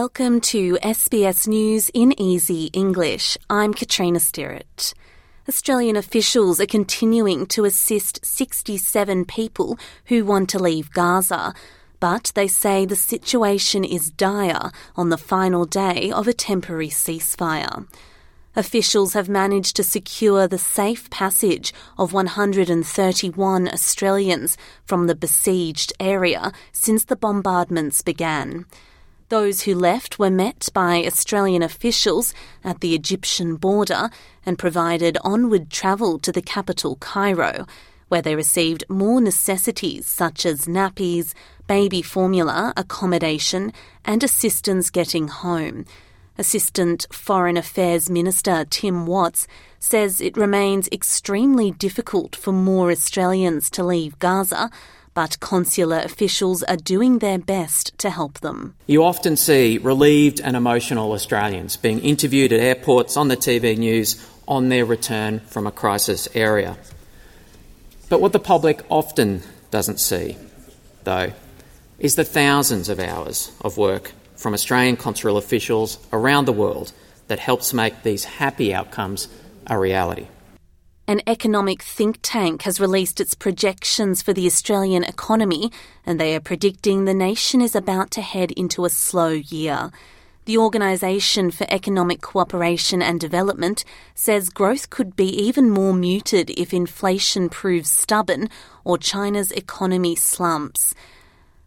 Welcome to SBS News in Easy English. I'm Katrina Stirrett. Australian officials are continuing to assist 67 people who want to leave Gaza, but they say the situation is dire on the final day of a temporary ceasefire. Officials have managed to secure the safe passage of 131 Australians from the besieged area since the bombardments began. Those who left were met by Australian officials at the Egyptian border and provided onward travel to the capital, Cairo, where they received more necessities such as nappies, baby formula, accommodation, and assistance getting home. Assistant Foreign Affairs Minister Tim Watts says it remains extremely difficult for more Australians to leave Gaza but consular officials are doing their best to help them. You often see relieved and emotional Australians being interviewed at airports on the TV news on their return from a crisis area. But what the public often doesn't see, though, is the thousands of hours of work from Australian consular officials around the world that helps make these happy outcomes a reality. An economic think tank has released its projections for the Australian economy, and they are predicting the nation is about to head into a slow year. The Organisation for Economic Cooperation and Development says growth could be even more muted if inflation proves stubborn or China's economy slumps.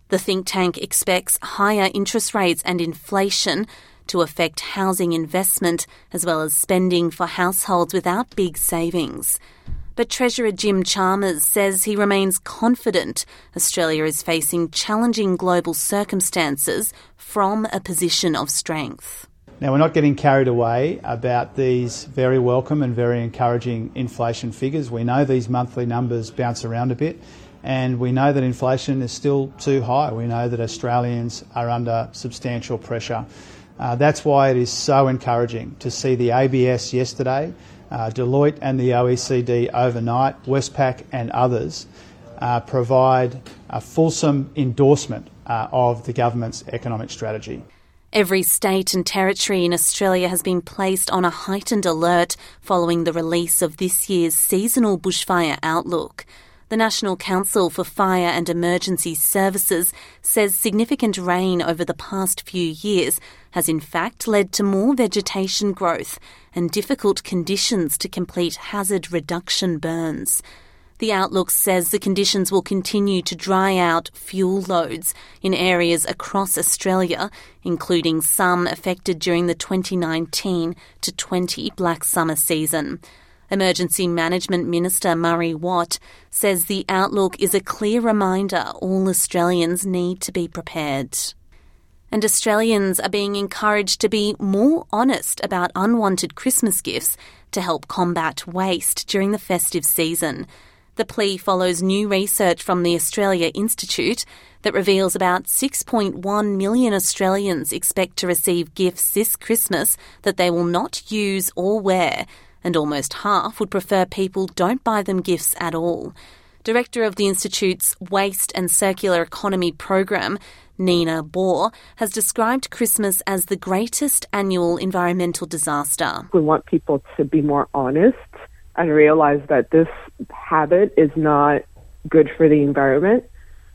The think tank expects higher interest rates and inflation to affect housing investment as well as spending for households without big savings. But Treasurer Jim Chalmers says he remains confident Australia is facing challenging global circumstances from a position of strength. Now, we're not getting carried away about these very welcome and very encouraging inflation figures. We know these monthly numbers bounce around a bit, and we know that inflation is still too high. We know that Australians are under substantial pressure. Uh, that's why it is so encouraging to see the ABS yesterday, uh, Deloitte and the OECD overnight, Westpac and others uh, provide a fulsome endorsement uh, of the government's economic strategy. Every state and territory in Australia has been placed on a heightened alert following the release of this year's seasonal bushfire outlook. The National Council for Fire and Emergency Services says significant rain over the past few years has in fact led to more vegetation growth and difficult conditions to complete hazard reduction burns. The outlook says the conditions will continue to dry out fuel loads in areas across Australia, including some affected during the 2019 to 20 black summer season. Emergency Management Minister Murray Watt says the outlook is a clear reminder all Australians need to be prepared. And Australians are being encouraged to be more honest about unwanted Christmas gifts to help combat waste during the festive season. The plea follows new research from the Australia Institute that reveals about 6.1 million Australians expect to receive gifts this Christmas that they will not use or wear and almost half would prefer people don't buy them gifts at all. Director of the Institute's Waste and Circular Economy program, Nina Gbor, has described Christmas as the greatest annual environmental disaster. We want people to be more honest and realize that this habit is not good for the environment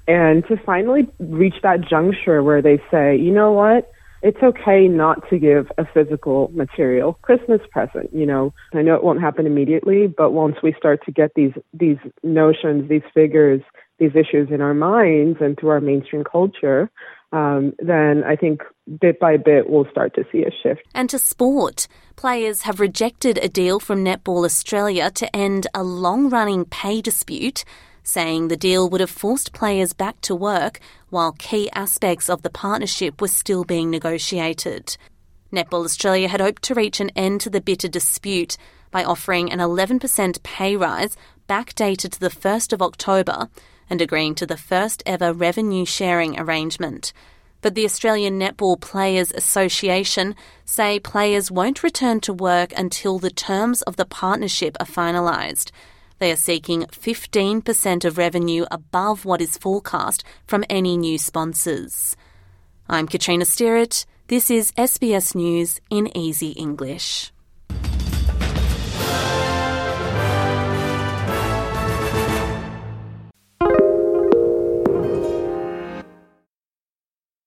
and to finally reach that juncture where they say, you know what? It's okay not to give a physical material Christmas present. You know, I know it won't happen immediately, but once we start to get these these notions, these figures, these issues in our minds and through our mainstream culture, um, then I think bit by bit we'll start to see a shift. And to sport, players have rejected a deal from Netball Australia to end a long running pay dispute saying the deal would have forced players back to work while key aspects of the partnership were still being negotiated. Netball Australia had hoped to reach an end to the bitter dispute by offering an 11% pay rise backdated to the 1st of October and agreeing to the first ever revenue sharing arrangement. But the Australian Netball Players Association say players won't return to work until the terms of the partnership are finalised. They are seeking 15% of revenue above what is forecast from any new sponsors. I'm Katrina Stirrett. This is SBS News in easy English.